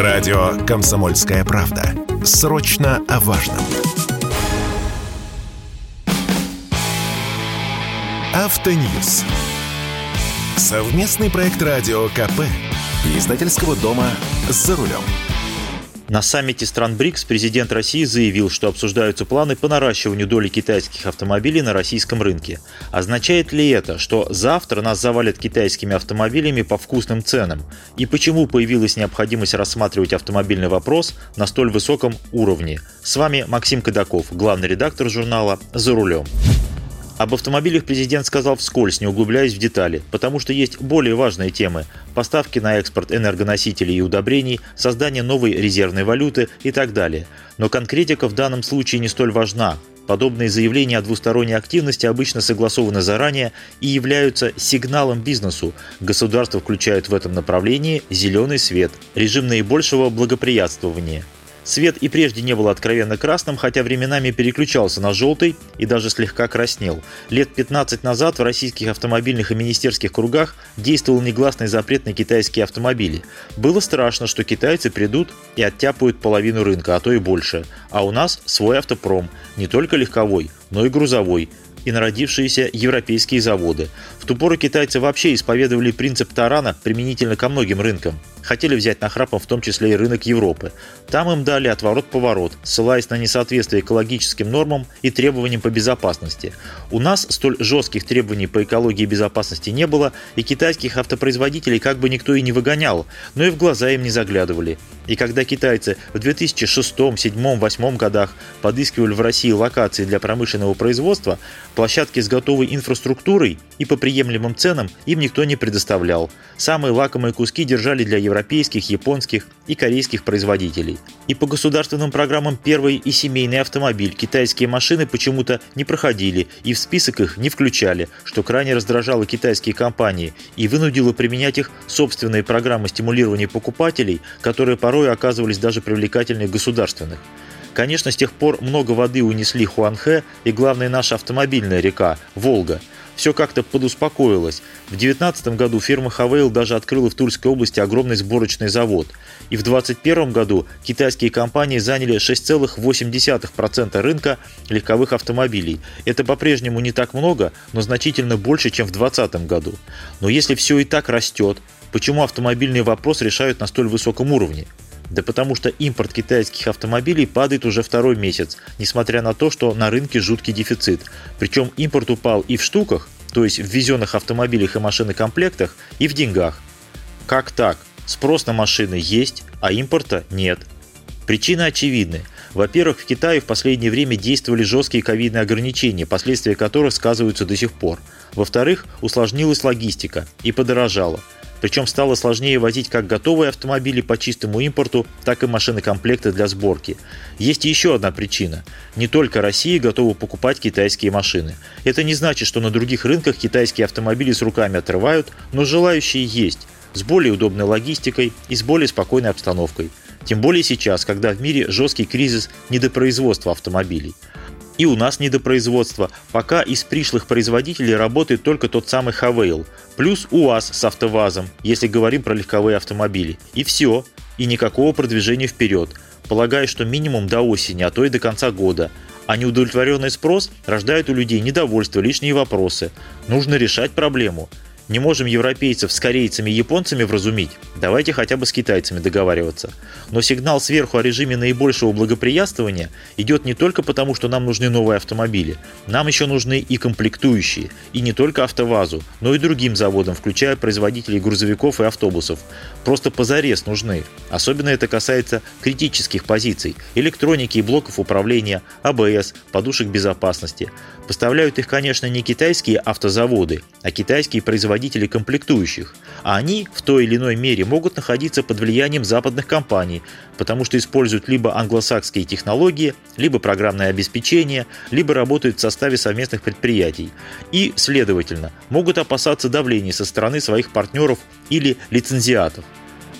Радио «Комсомольская правда». Срочно о важном. Автоньюз. Совместный проект радио КП. Издательского дома «За рулем». На саммите стран БРИКС президент России заявил, что обсуждаются планы по наращиванию доли китайских автомобилей на российском рынке. Означает ли это, что завтра нас завалят китайскими автомобилями по вкусным ценам? И почему появилась необходимость рассматривать автомобильный вопрос на столь высоком уровне? С вами Максим Кадаков, главный редактор журнала «За рулем». Об автомобилях президент сказал вскользь, не углубляясь в детали, потому что есть более важные темы – поставки на экспорт энергоносителей и удобрений, создание новой резервной валюты и так далее. Но конкретика в данном случае не столь важна. Подобные заявления о двусторонней активности обычно согласованы заранее и являются сигналом бизнесу. Государство включает в этом направлении зеленый свет, режим наибольшего благоприятствования – Свет и прежде не был откровенно красным, хотя временами переключался на желтый и даже слегка краснел. Лет 15 назад в российских автомобильных и министерских кругах действовал негласный запрет на китайские автомобили. Было страшно, что китайцы придут и оттяпают половину рынка, а то и больше. А у нас свой автопром, не только легковой, но и грузовой, и народившиеся европейские заводы. В ту пору китайцы вообще исповедовали принцип тарана применительно ко многим рынкам. Хотели взять нахрапом в том числе и рынок Европы. Там им дали отворот-поворот, ссылаясь на несоответствие экологическим нормам и требованиям по безопасности. У нас столь жестких требований по экологии и безопасности не было, и китайских автопроизводителей как бы никто и не выгонял, но и в глаза им не заглядывали. И когда китайцы в 2006, 2007, 2008 годах подыскивали в России локации для промышленного производства, площадки с готовой инфраструктурой и по приемлемым ценам им никто не предоставлял. Самые лакомые куски держали для европейских, японских и корейских производителей. И по государственным программам первый и семейный автомобиль китайские машины почему-то не проходили и в список их не включали, что крайне раздражало китайские компании и вынудило применять их собственные программы стимулирования покупателей, которые порой оказывались даже привлекательнее государственных. Конечно, с тех пор много воды унесли Хуанхэ и, главная наша автомобильная река – Волга – все как-то подуспокоилось. В 2019 году фирма Хавейл даже открыла в Тульской области огромный сборочный завод. И в 2021 году китайские компании заняли 6,8% рынка легковых автомобилей. Это по-прежнему не так много, но значительно больше, чем в 2020 году. Но если все и так растет, почему автомобильный вопрос решают на столь высоком уровне? Да потому что импорт китайских автомобилей падает уже второй месяц, несмотря на то, что на рынке жуткий дефицит. Причем импорт упал и в штуках, то есть в ввезенных автомобилях и машинокомплектах, и в деньгах. Как так? Спрос на машины есть, а импорта нет. Причины очевидны. Во-первых, в Китае в последнее время действовали жесткие ковидные ограничения, последствия которых сказываются до сих пор. Во-вторых, усложнилась логистика и подорожала – причем стало сложнее возить как готовые автомобили по чистому импорту, так и машины-комплекты для сборки. Есть еще одна причина. Не только Россия готова покупать китайские машины. Это не значит, что на других рынках китайские автомобили с руками отрывают, но желающие есть, с более удобной логистикой и с более спокойной обстановкой. Тем более сейчас, когда в мире жесткий кризис недопроизводства автомобилей. И у нас недопроизводство. Пока из пришлых производителей работает только тот самый Хавейл. Плюс УАЗ с автовазом, если говорим про легковые автомобили. И все. И никакого продвижения вперед. Полагаю, что минимум до осени, а то и до конца года. А неудовлетворенный спрос рождает у людей недовольство, лишние вопросы. Нужно решать проблему. Не можем европейцев с корейцами и японцами вразумить, давайте хотя бы с китайцами договариваться. Но сигнал сверху о режиме наибольшего благоприятствования идет не только потому, что нам нужны новые автомобили. Нам еще нужны и комплектующие. И не только АвтоВАЗу, но и другим заводам, включая производителей грузовиков и автобусов. Просто позарез нужны. Особенно это касается критических позиций – электроники и блоков управления, АБС, подушек безопасности. Поставляют их, конечно, не китайские автозаводы, а китайские производители комплектующих. А они в той или иной мере могут находиться под влиянием западных компаний, потому что используют либо англосакские технологии, либо программное обеспечение, либо работают в составе совместных предприятий. И, следовательно, могут опасаться давления со стороны своих партнеров или лицензиатов.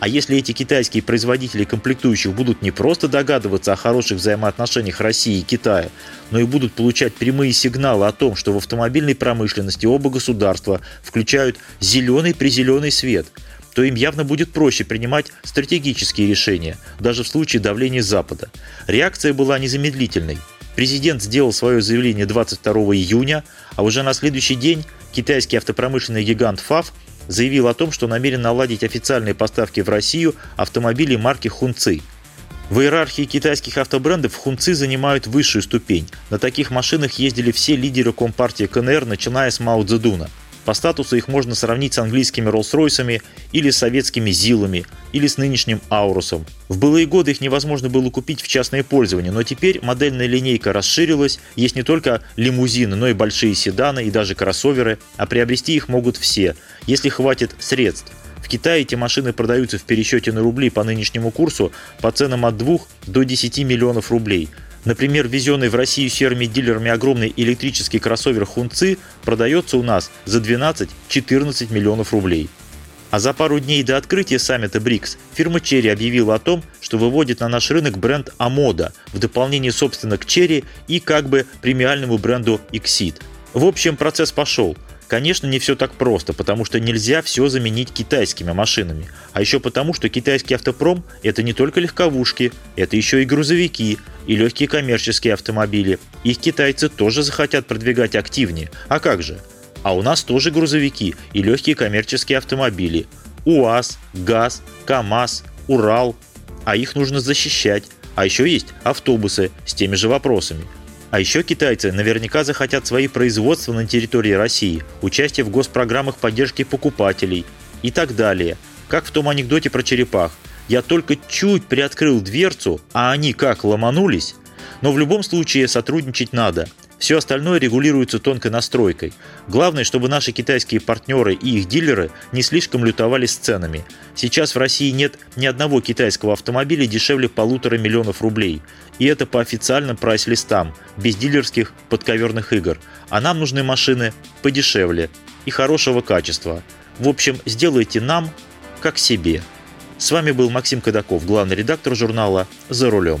А если эти китайские производители комплектующих будут не просто догадываться о хороших взаимоотношениях России и Китая, но и будут получать прямые сигналы о том, что в автомобильной промышленности оба государства включают зеленый-призеленый свет – то им явно будет проще принимать стратегические решения, даже в случае давления Запада. Реакция была незамедлительной. Президент сделал свое заявление 22 июня, а уже на следующий день китайский автопромышленный гигант ФАВ заявил о том, что намерен наладить официальные поставки в Россию автомобилей марки Хунци. В иерархии китайских автобрендов Хунци занимают высшую ступень. На таких машинах ездили все лидеры Компартии КНР, начиная с Мао Цзэдуна. По статусу их можно сравнить с английскими Роллс-Ройсами или советскими Зилами, или с нынешним Аурусом. В былые годы их невозможно было купить в частное пользование, но теперь модельная линейка расширилась, есть не только лимузины, но и большие седаны и даже кроссоверы, а приобрести их могут все, если хватит средств. В Китае эти машины продаются в пересчете на рубли по нынешнему курсу по ценам от 2 до 10 миллионов рублей – Например, везенный в Россию серыми дилерами огромный электрический кроссовер Хунци продается у нас за 12-14 миллионов рублей. А за пару дней до открытия саммита БРИКС фирма Cherry объявила о том, что выводит на наш рынок бренд Амода в дополнение, собственно, к Cherry и как бы премиальному бренду Exit. В общем, процесс пошел – Конечно, не все так просто, потому что нельзя все заменить китайскими машинами. А еще потому, что китайский автопром – это не только легковушки, это еще и грузовики, и легкие коммерческие автомобили. Их китайцы тоже захотят продвигать активнее. А как же? А у нас тоже грузовики и легкие коммерческие автомобили. УАЗ, ГАЗ, КАМАЗ, Урал. А их нужно защищать. А еще есть автобусы с теми же вопросами – а еще китайцы наверняка захотят свои производства на территории России, участие в госпрограммах поддержки покупателей и так далее. Как в том анекдоте про черепах. Я только чуть приоткрыл дверцу, а они как ломанулись. Но в любом случае сотрудничать надо. Все остальное регулируется тонкой настройкой. Главное, чтобы наши китайские партнеры и их дилеры не слишком лютовали с ценами. Сейчас в России нет ни одного китайского автомобиля дешевле полутора миллионов рублей. И это по официальным прайс-листам, без дилерских подковерных игр. А нам нужны машины подешевле и хорошего качества. В общем, сделайте нам как себе. С вами был Максим Кадаков, главный редактор журнала «За рулем».